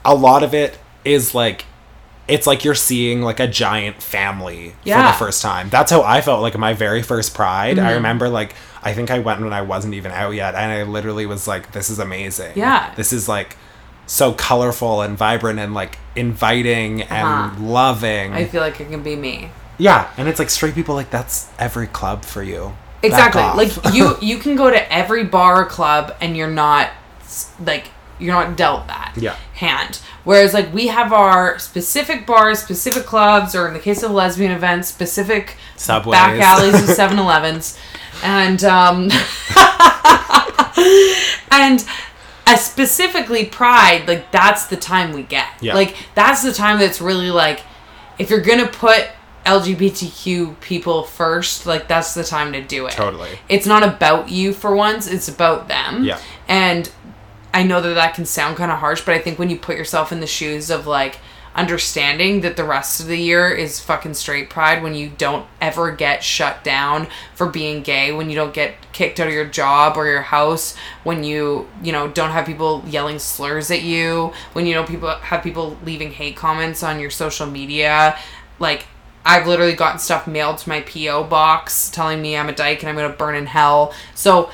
a lot of it is like it's like you're seeing like a giant family for Yeah. Mm-hmm. the first time that's how i felt like my very first pride i remember like i think i went when i wasn't even out yet and i literally was like this is amazing Yeah. this is like so colorful and vibrant and like inviting and Uh-huh. loving I feel like it can be me. yeah and it's like straight people like that's every club for you Exactly. Like you (laughs) you can go to every bar or club and you're not like you're not dealt that Yeah. hand. Whereas like we have our specific bars, specific clubs, or in the case of lesbian events, specific Subways. back alleys with (laughs) 7-Elevens. And um (laughs) and specifically pride like that's the time we get Yeah. like that's the time that's really like if you're gonna put lgbtq people first like that's the time to do it Totally. it's not about you for once it's about them Yeah. and i know that that can sound kind of harsh but i think when you put yourself in the shoes of like understanding that the rest of the year is fucking straight pride when you don't ever get shut down for being gay, when you don't get kicked out of your job or your house, when you, you know, don't have people yelling slurs at you, when you know people have people leaving hate comments on your social media, like I've literally gotten stuff mailed to my PO box telling me I'm a dyke and I'm going to burn in hell. So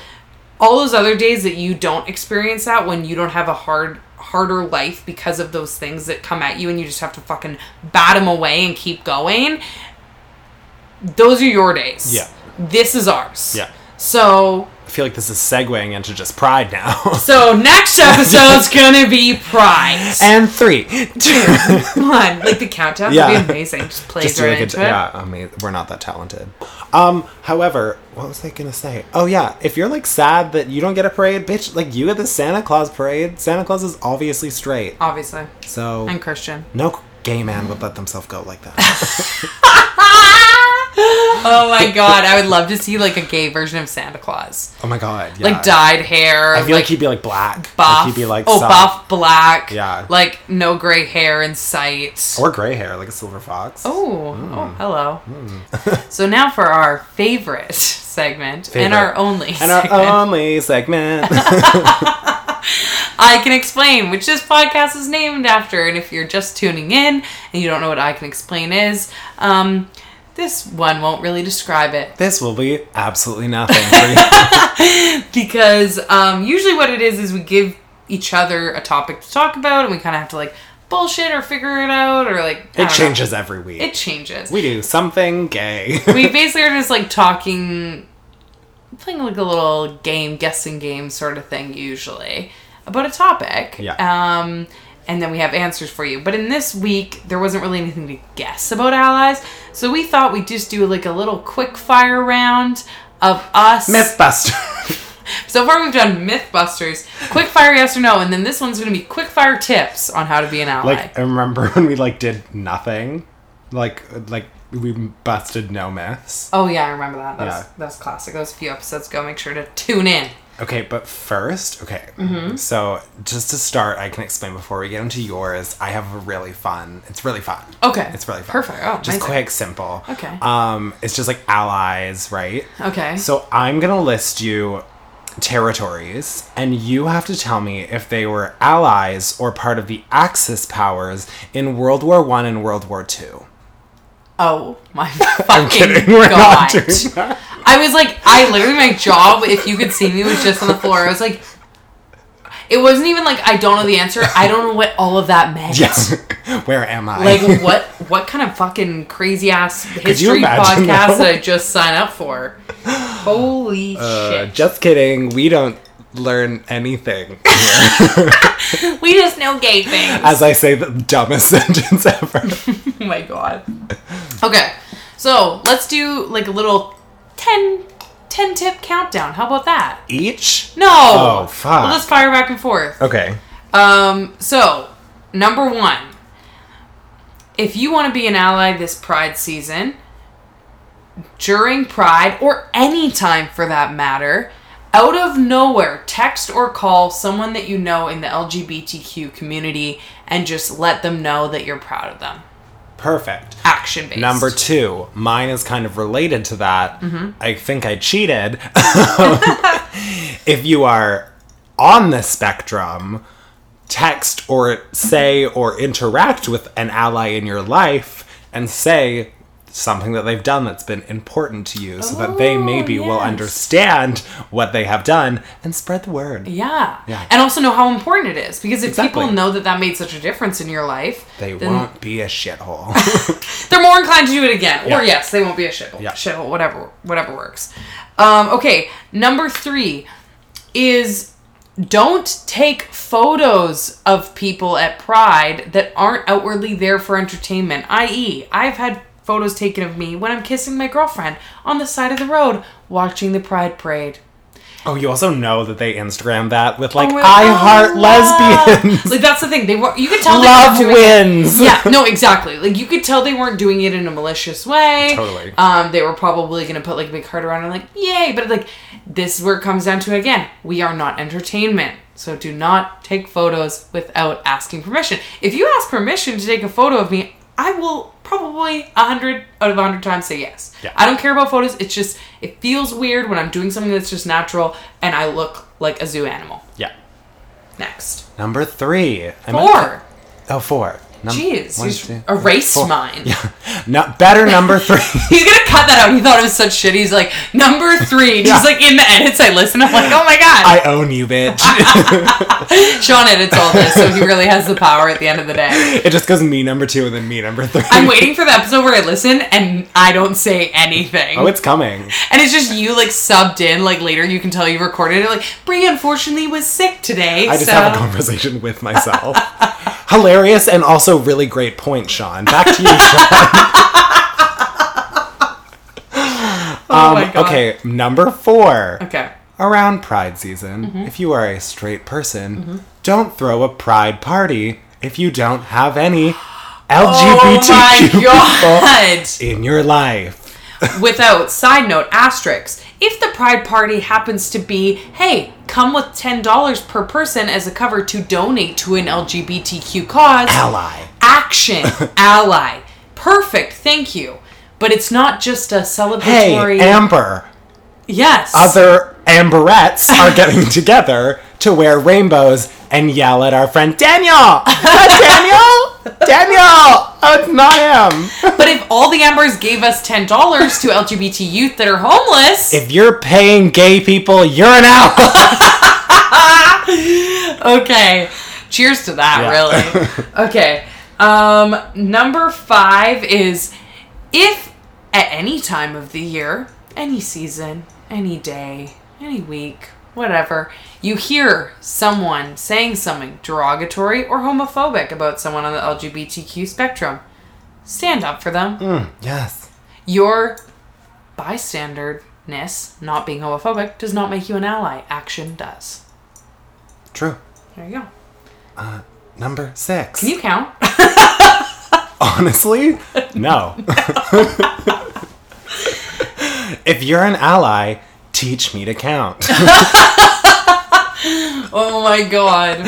all those other days that you don't experience that when you don't have a hard harder life because of those things that come at you and you just have to fucking bat them away and keep going those are your days Yeah. this is ours Yeah. So I feel like this is segueing into just pride now. (laughs) so next episode's (laughs) gonna be pride and three, two, (laughs) come on like the countdown Yeah. would be amazing just plays just right like a, it yeah. I mean, we're not that talented. Um, however, what was I gonna say? Oh yeah, if you're like sad that you don't get a parade, bitch, like you get the Santa Claus parade. Santa Claus is obviously straight, obviously so and christian no gay man would let themselves go like that. (laughs) oh my god i would love to see like a gay version of santa claus oh my god, yeah. like dyed hair I feel like, like he'd be like black. buff. Like he'd be like oh, some- buff, black. Yeah. Like no gray hair in sight. or gray hair, like a silver fox. oh, Hmm. oh, hello. so now for our favorite segment and our only And our only segment. (laughs) I Can Explain, which this podcast is named after. And if you're just tuning in and you don't know what I Can Explain is, um, this one won't really describe it. this will be absolutely nothing for you. (laughs) because um, usually what it is is we give each other a topic to talk about and we kind of have to like bullshit or figure it out or like It don't know. changes every week. It changes. we do something gay. (laughs) we (laughs) basically are just like talking, playing like a little game, guessing game sort of thing usually about a topic. Yeah. Um, and then we have answers for you. But in this week, there wasn't really anything to guess about allies, so we thought we'd just do like a little quick fire round of us. Mythbuster. (laughs) So far, we've done Mythbusters, quick fire yes or no, and then this one's gonna be quick fire tips on how to be an ally. like I remember (laughs) when we like did nothing, like like we busted no myths. oh yeah, I remember that. That's Yeah. that's classic. That was a few episodes ago. Make sure to tune in. Okay, but first, okay. Mm-hmm. So just to start, I can explain before we get into yours. I have a really fun. It's really fun. Okay. It's really fun. Perfect. Oh, just amazing. quick, simple. Okay. Um, it's just like allies, right? Okay. So I'm gonna list you territories, and you have to tell me if they were allies or part of the Axis powers in World War One and World War Two. Oh my (laughs) I'm fucking kidding. We're god! not doing that. I was like, I literally my job. If you could see me, was just on the floor. I was like, it wasn't even like I don't know the answer. I don't know what all of that meant. Yes. (laughs) Where am I? Like (laughs) what? What kind of fucking crazy ass history podcast though? did I just sign up for? Holy Uh, shit! just kidding. We don't learn anything. (laughs) (laughs) We just know gay things. As I say the dumbest (laughs) sentence ever. Oh my god. Okay, so let's do like a little 10, 10 tip countdown. How about that? Each? No. Oh, fuck. Well, let's fire back and forth. Okay. Um. So, number one, if you want to be an ally this Pride season, during Pride or any time for that matter, out of nowhere, text or call someone that you know in the LGBTQ community and just let them know that you're proud of them. Perfect. Action based. Number two, mine is kind of related to that. Mm-hmm. I think I cheated. (laughs) if you are on the spectrum, text or say or interact with an ally in your life and say something that they've done that's been important to you so that they Oh, maybe will understand what they have done and spread the word. Yeah. Yeah. And also know how important it is. Because if Exactly. people know that that made such a difference in your life, They then won't be a shithole. (laughs) they're more inclined to do it again. Yeah. Or yes, they won't be a shithole. Yeah. Shithole, whatever, whatever works. Um, okay, number three is don't take photos of people at Pride that aren't outwardly there for entertainment. I.e., I've had photos taken of me when I'm kissing my girlfriend on the side of the road watching the Pride parade. Oh, you also know that they Instagram that with like Oh, I oh, heart love. lesbians. Like that's the thing. They were you could tell Love they weren't doing it- wins. yeah, no, exactly. Like you could tell they weren't doing it in a malicious way. Totally. Um, they were probably gonna put like a big heart around and like, yay! But like, this is where it comes down to again. We are not entertainment, so do not take photos without asking permission. If you ask permission to take a photo of me, I will probably a hundred out of a hundred times say yes. Yeah. I don't care about photos. It's just it feels weird when I'm doing something that's just natural and I look like a zoo animal. Yeah. Next. Number three. Four. Oh, four. Num- Jeez, one, two, erased four. mine. (laughs) Yeah. No, better number (laughs) three. He's gonna cut that out. He thought it was such shit. He's like number three. Just like in the edits, I listen. I'm like, oh my god. I own you, bitch. (laughs) Sean edits all this, so he really has the power at the end of the day. it just goes me number two and then me number three. I'm waiting for the episode where I listen and I don't say anything. Oh, it's coming. and it's just you like subbed in. Like later, you can tell you recorded it. Like Brie unfortunately was sick today. I just so. have a conversation with myself. Hilarious and also really great point, Sean. Back to you, (laughs) Sean. (laughs) oh Um, my god. okay, number four. Okay. Around Pride season, Mm-hmm. if you are a straight person, don't throw a Pride party if you don't have any (gasps) Oh LGBTQ my people in your life. without side note asterisks if the pride party happens to be hey come with $10 per person as a cover to donate to an lgbtq cause Ally. action (laughs) ally perfect thank you but it's not just a celebratory. Hey, Amber. yes Other Amberettes are getting (laughs) together to wear rainbows and yell at our friend Daniel. (laughs) Daniel? Daniel! Oh, it's not him. but if all the ambers gave us $10 to lgbt youth that are homeless If you're paying gay people, you're an ally. (laughs) okay cheers to that Yeah. really (laughs) okay um number five is if at any time of the year any season any day any week whatever you hear someone saying something derogatory or homophobic about someone on the lgbtq spectrum stand up for them mm, yes. your bystanderness not being homophobic does not make you an ally action does True. there you go uh, Number six. can you count (laughs) Honestly, no. (laughs) (laughs) if you're an ally, teach me to count. (laughs) Oh my god.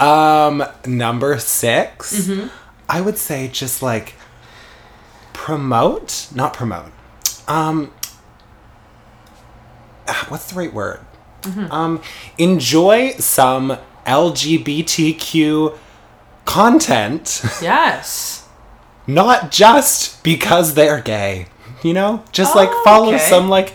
Um, number 6 Mm-hmm. I would say just like promote, not promote. Um, ah, what's the right word? Mm-hmm. Um, enjoy some LGBTQ content, Yes. (laughs) not just because they're gay. You know, just like Oh, follow okay. some like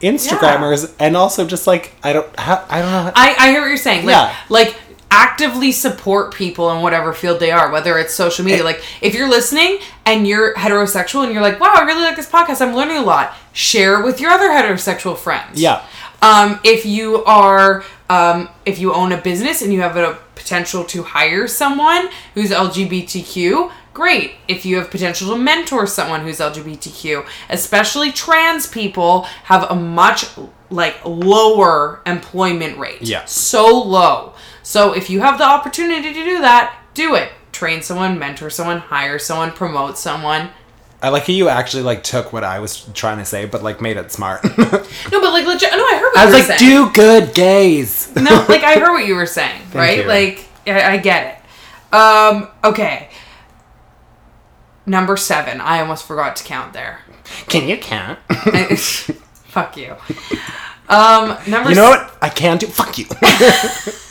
Instagrammers, and also just like I don't, ha- I don't know. I, I hear what you're saying. Like, Yeah. like actively support people in whatever field they are, whether it's social media. It- like if you're listening and you're heterosexual and you're like, wow, I really like this podcast, I'm learning a lot. Share it with your other heterosexual friends. Yeah. Um, if you are um, if you own a business and you have a potential to hire someone who's LGBTQ, great. If you have potential to mentor someone who's LGBTQ, especially trans people have a much like lower employment rate. Yeah. So low. So if you have the opportunity to do that, do it. Train someone, mentor someone, hire someone, promote someone. I like how you actually like took what I was trying to say, but like made it smart. (laughs) No, but like legit. No, I heard what you were saying. I you was were like, saying. do good, gays. no, like I (laughs) heard what you were saying, right? you. Like I, I get it. Um, okay. Number seven. I almost forgot to count there. Can you count? (laughs) Fuck you. Um, number. you know what? I can't do. Fuck you. (laughs)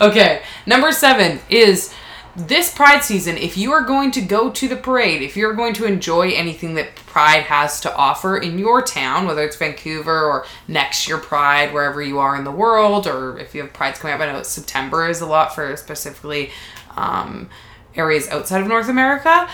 Okay, number seven is this Pride season. If you are going to go to the parade, if you're going to enjoy anything that Pride has to offer in your town, whether it's Vancouver or next year Pride, wherever you are in the world, or if you have Prides coming up, I know September is a lot for specifically um, areas outside of North America.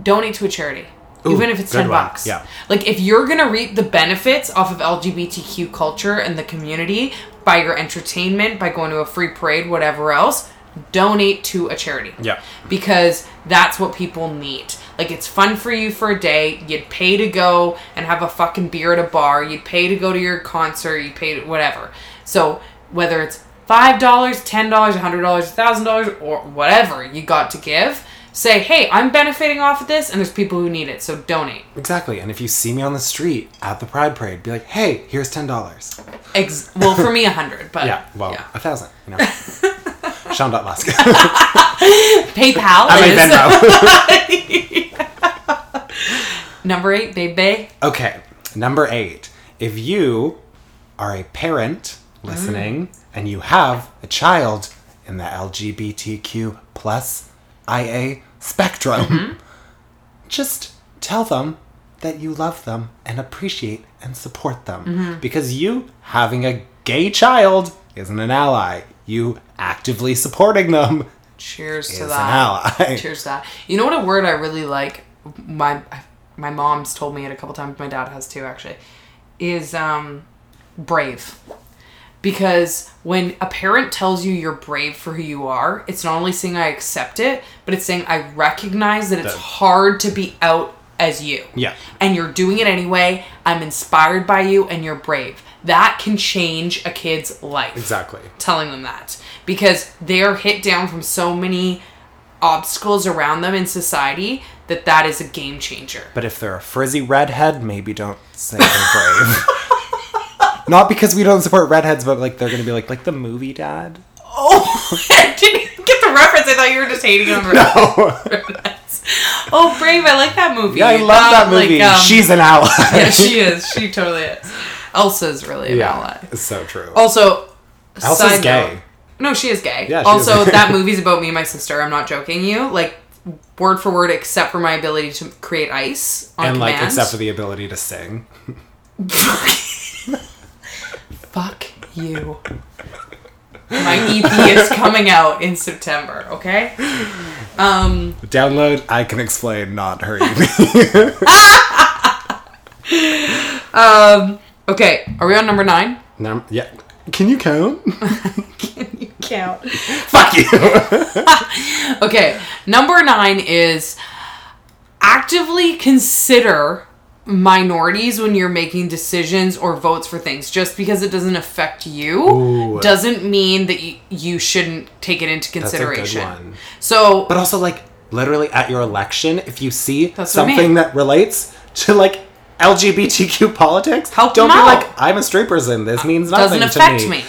Donate to a charity. Ooh, even if it's 10 one, bucks. yeah. Like if you're gonna reap the benefits off of LGBTQ culture and the community by your entertainment, by going to a free parade, whatever else, donate to a charity. Yeah. Because that's what people need. Like it's fun for you for a day. You'd pay to go and have a fucking beer at a bar. You'd pay to go to your concert. You pay to whatever. So whether it's five dollars, ten dollars, a hundred dollars, a thousand dollars, or whatever you got to give, say, hey, I'm benefiting off of this, and there's people who need it, so donate. Exactly. And if you see me on the street at the Pride Parade, be like, hey, here's ten dollars. Ex- well, for me, a hundred, but Yeah, well, yeah. a thousand. You know. (laughs) Sean. (laughs) (laughs) PayPal I is made Venmo. number eight, baby. Okay, number eight. If you are a parent listening and you have a child in the LGBTQ plus IA spectrum, just tell them that you love them and appreciate and support them. Because you having a gay child isn't an ally. You actively supporting them Cheers to an that. ally. (laughs) Cheers to that. You know what a word I really like? My my mom's told me it a couple times. My dad has too, actually. Is um, brave. Because when a parent tells you you're brave for who you are, it's not only saying I accept it, but it's saying I recognize that it's hard to be out as you. Yeah. And you're doing it anyway. I'm inspired by you and you're brave. That can change a kid's life Exactly. telling them that because they're hit down from so many obstacles around them in society that that is a game changer. But if they're a frizzy redhead, maybe don't say they're brave. (laughs) Not because we don't support redheads, but like they're gonna be like like the movie dad. Oh, (laughs) I didn't even get the reference. I thought you were just hating on redheads. Oh, Brave! I like that movie. Yeah, I love Um, that movie. like, um, She's an ally. (laughs) yeah, she is. She totally is. Elsa's really an yeah, ally. it's so true. Also, Elsa's gay. note- no, she is gay. Yeah, she also, is. that movie's about me and my sister. I'm not joking you. Like word for word, except for my ability to create ice on and like except for the ability to sing. (laughs) Fuck you. My EP is coming out in September. Okay. Um. Download. I can explain. Not her. Um. Okay. Are we on number nine? Num- yeah. Can you count? (laughs) Can you count? Fuck you. (laughs) Okay. Number nine is actively consider minorities when you're making decisions or votes for things. Just because it doesn't affect you Ooh. doesn't mean that you, you shouldn't take it into That's a good consideration. one. So But also, like, literally at your election, if you see That's what I something mean. that relates to like LGBTQ (laughs) politics, Help don't be out. like, I'm a straight person. This uh, means nothing doesn't to affect me. me.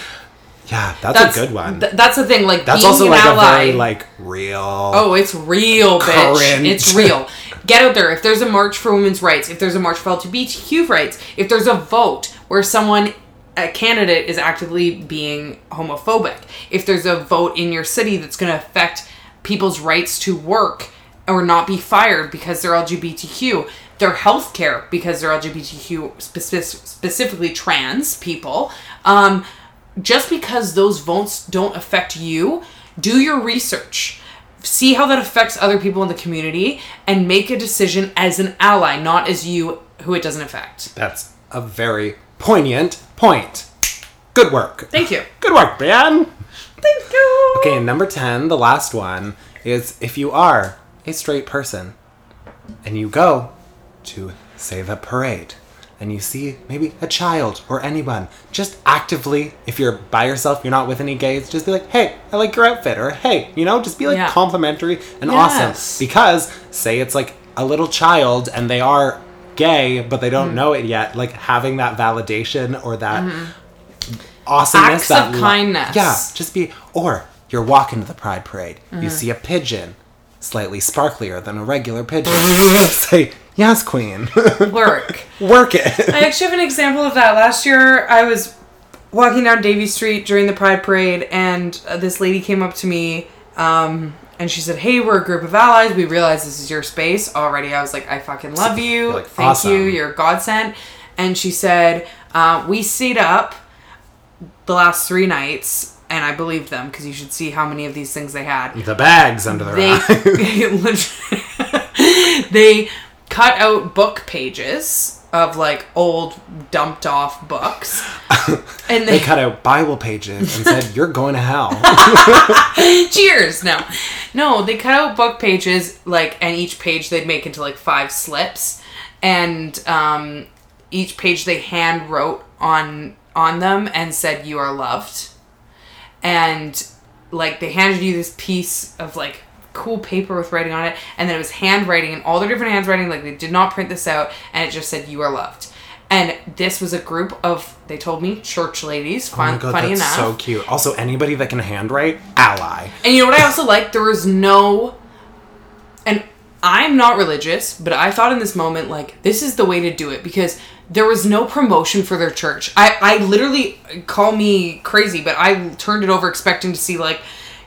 Yeah, that's, a good one. th- that's the thing. Like that's being also like ally. a very like real. Oh, it's real, bitch. Current. It's real. (laughs) Get out there. If there's a march for women's rights, if there's a march for LGBTQ rights, if there's a vote where someone, a candidate, is actively being homophobic, if there's a vote in your city that's going to affect people's rights to work or not be fired because they're LGBTQ, their health care because they're LGBTQ, speci- specifically trans people, um, just because those votes don't affect you, do your research. See how that affects other people in the community and make a decision as an ally, not as you who it doesn't affect. That's a very poignant point. Good work. Thank you. (laughs) Good work, man. Thank you. Okay, number 10, the last one, is if you are a straight person and you go to, say, the parade and you see maybe a child or anyone, just actively, if you're by yourself, you're not with any gays, just be like, hey, I like your outfit, or hey, you know, just be like Yeah. complimentary and Yes. awesome. Because, say it's like a little child and they are gay, but they Mm. don't know it yet, like having that validation or that awesomeness Acts that of lo- kindness. yeah just be or you're walking to the pride parade Mm-hmm. you see a pigeon slightly sparklier than a regular pigeon (laughs) say yes queen (laughs) Work. work it I actually have an example of that. Last year, I was walking down Davie Street during the Pride Parade, and uh, this lady came up to me, um, and she said, "Hey, we're a group of allies. We realize this is your space already." I was like, "I fucking love you. Like, Thank "Awesome." you. You're a godsend." And she said, uh, "We stayed up the last three nights." And I believed them because you should see how many of these things they had the bags under their they eyes (laughs) (laughs) they cut out book pages of like old dumped off books (laughs) And they they, cut out Bible pages and said, "You're going to hell." (laughs) cheers. No, no, they cut out book pages like, and each page they'd make into like five slips, and um, each page they hand wrote on on them and said, "You are loved," and like they handed you this piece of like cool paper with writing on it and then it was handwriting and all the different handwriting like they did not print this out and it just said you are loved and this was a group of they told me church ladies Oh my god, funny enough so cute. Also, anybody that can handwrite, ally. and you know what I also like? There was no. And I'm not religious, but I thought in this moment, like, this is the way to do it because there was no promotion for their church. I, I literally, call me crazy, but I turned it over expecting to see, like,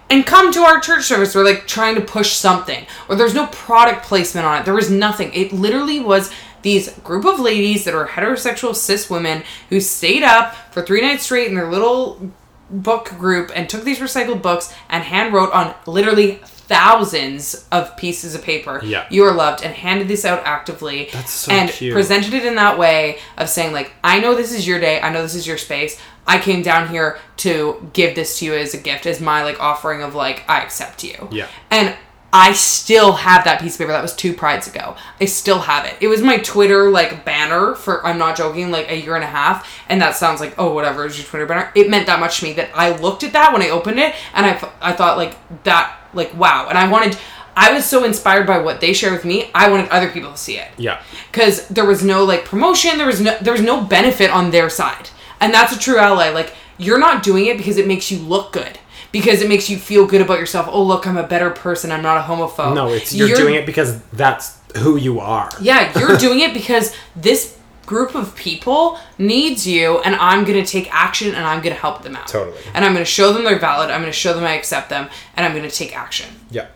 and come to our church service. We're like trying to push something. Or there's no product placement on it. There was nothing. It literally was these group of ladies that are heterosexual cis women who stayed up for three nights straight in their little book group and took these recycled books and hand wrote on literally thousands of pieces of paper Yeah. you are loved and handed this out actively That's so and cute. presented it in that way of saying like i know this is your day i know this is your space i came down here to give this to you as a gift as my like offering of like i accept you Yeah. and I still have that piece of paper. That was two prides ago. I still have it. It was my Twitter like banner for I'm not joking, like a year and a half. And that sounds like oh whatever is your Twitter banner. It meant that much to me that I looked at that when I opened it and I I thought like that like wow. And I wanted I was so inspired by what they shared with me. I wanted other people to see it Yeah. because there was no like promotion there was no there was no benefit on their side and that's a true ally like you're not doing it because it makes you look good because it makes you feel good about yourself oh look i'm a better person i'm not a homophobe No, it's you're, doing it because that's who you are. yeah you're (laughs) doing it because this group of people needs you and i'm gonna take action and i'm gonna help them out Totally. and i'm gonna show them they're valid i'm gonna show them i accept them and i'm gonna take action Yeah.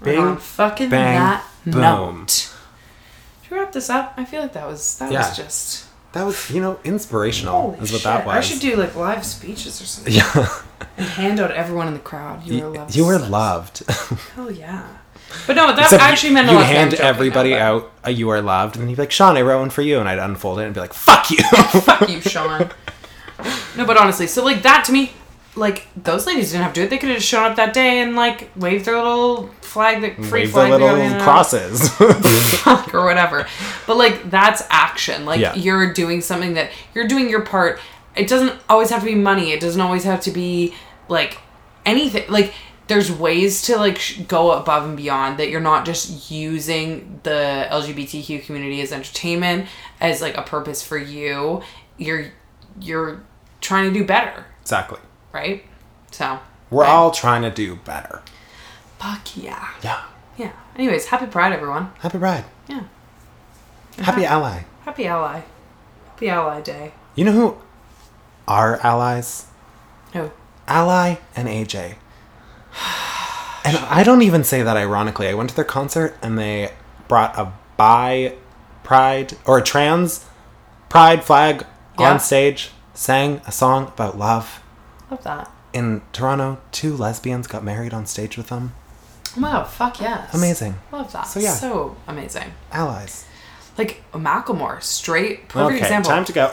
Right on fucking bang, that boom. note should we wrap this up i feel like that was that Yeah. was just That was, you know, inspirational. Holy is what shit. that was. I should do like live speeches or something (laughs) Yeah. and hand out everyone in the crowd. You were loved. you were loved. (laughs) Hell yeah. But no, that Except actually meant a you lot. to hand everybody now, out a "You Are Loved," and then you'd be like, "Sean, I wrote one for you," and I'd unfold it and be like, "Fuck you." (laughs) Fuck you, (laughs) Sean. no, but honestly, so like that to me, like those ladies didn't have to do it. They could have just shown up that day and like waved their little flag, that free Wave the flag, little you know, crosses. (laughs) fuck or whatever. But like that's action. Like Yeah. you're doing something that you're doing your part. It doesn't always have to be money. It doesn't always have to be like anything. Like there's ways to like sh- go above and beyond that you're not just using the LGBTQ community as entertainment as like a purpose for you. You're you're trying to do better, exactly. right? So We're right. all trying to do better. fuck yeah. Yeah. Yeah. Anyways, happy Pride everyone. Happy Pride. Yeah. Happy Ally. Happy Ally. Happy Ally Day. You know who are allies? Who? Aly and AJ. (sighs) And I don't even say that ironically. I went to their concert and they brought a bi pride or a trans pride flag Yeah. on stage, sang a song about love. Love that. In Toronto, two lesbians got married on stage with them. Wow, fuck yes. Amazing. Love that. So, yeah. So amazing. Allies. Like Macklemore, straight perfect okay, example. time to go.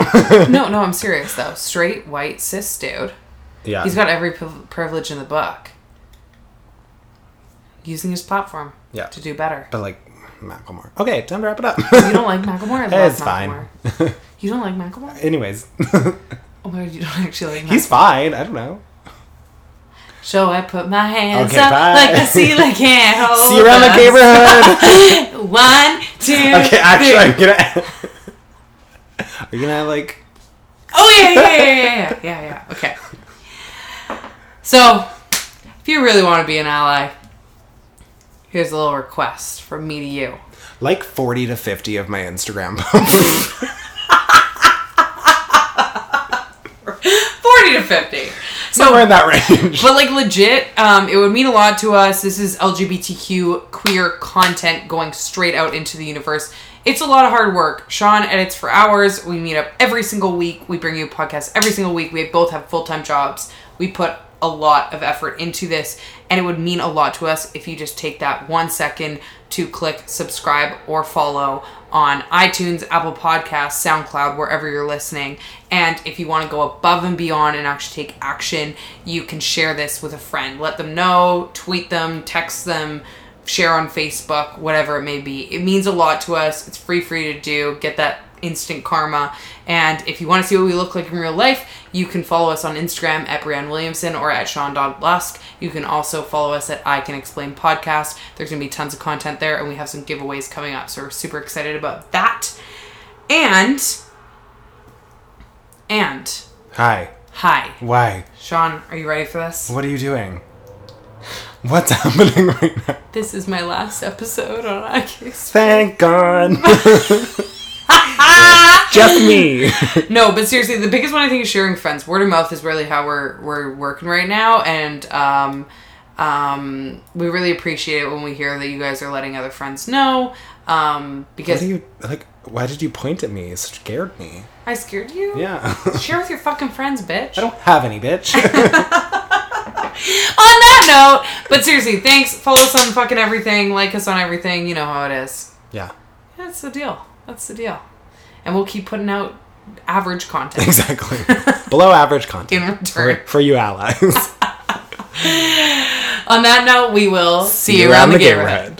(laughs) no, no, I'm (laughs) serious though. Straight white cis dude. yeah. He's got every priv- privilege in the book. Using his platform Yeah. to do better. but like Macklemore. Okay, time to wrap it up. You don't like Macklemore? I (laughs) love it's fine. (laughs) You don't like Macklemore? Anyways, (laughs) Oh my god, you don't actually like Macklemore. he's fine. I don't know. So I put my hands Okay, up bye. like the ceiling can't hold See you around the neighborhood. One, two, Okay, actually, three. I'm gonna. Are you gonna like? Oh yeah, yeah, yeah, yeah, yeah, yeah, yeah. Okay. So, if you really want to be an ally, here's a little request from me to you. Like 40 to 50 of my Instagram posts. Forty to fifty. Somewhere in that range. But like legit, um, it would mean a lot to us. This is LGBTQ queer content going straight out into the universe. It's a lot of hard work. Sean edits for hours. We meet up every single week. We bring you a podcast every single week. We both have full time jobs. We put a lot of effort into this, and it would mean a lot to us if you just take that one second to click subscribe or follow on iTunes, Apple Podcasts, SoundCloud, wherever you're listening. And if you want to go above and beyond and actually take action, you can share this with a friend. Let them know, tweet them, text them, share on Facebook, whatever it may be. It means a lot to us. It's free for you to do. Get that instant karma. And if you want to see what we look like in real life, you can follow us on Instagram at Brianne Williamson or at Sean Lusk. You can also follow us at I Can Explain Podcast. There's going to be tons of content there, and we have some giveaways coming up. So we're super excited about that. And, and, Hi. hi. Why? Sean, are you ready for this? What are you doing? What's (laughs) happening right now? This is my last episode on I Can Explain. Thank God. (laughs) (laughs) Just me. (laughs) No, but seriously, the biggest one I think is sharing friends. Word of mouth is really how we're we're working right now, and um, um, we really appreciate it when we hear that you guys are letting other friends know. Um, because you like? Why did you point at me? It scared me. I scared you. Yeah. (laughs) Share with your fucking friends, bitch. I don't have any, bitch. on that note, but seriously, thanks. Follow us on fucking everything. Like us on everything. You know how it is. yeah. That's the deal. That's the deal. And we'll keep putting out average content Exactly. Below average content. in For, return. for you allies. (laughs) On that note, we will see, you around, the neighborhood.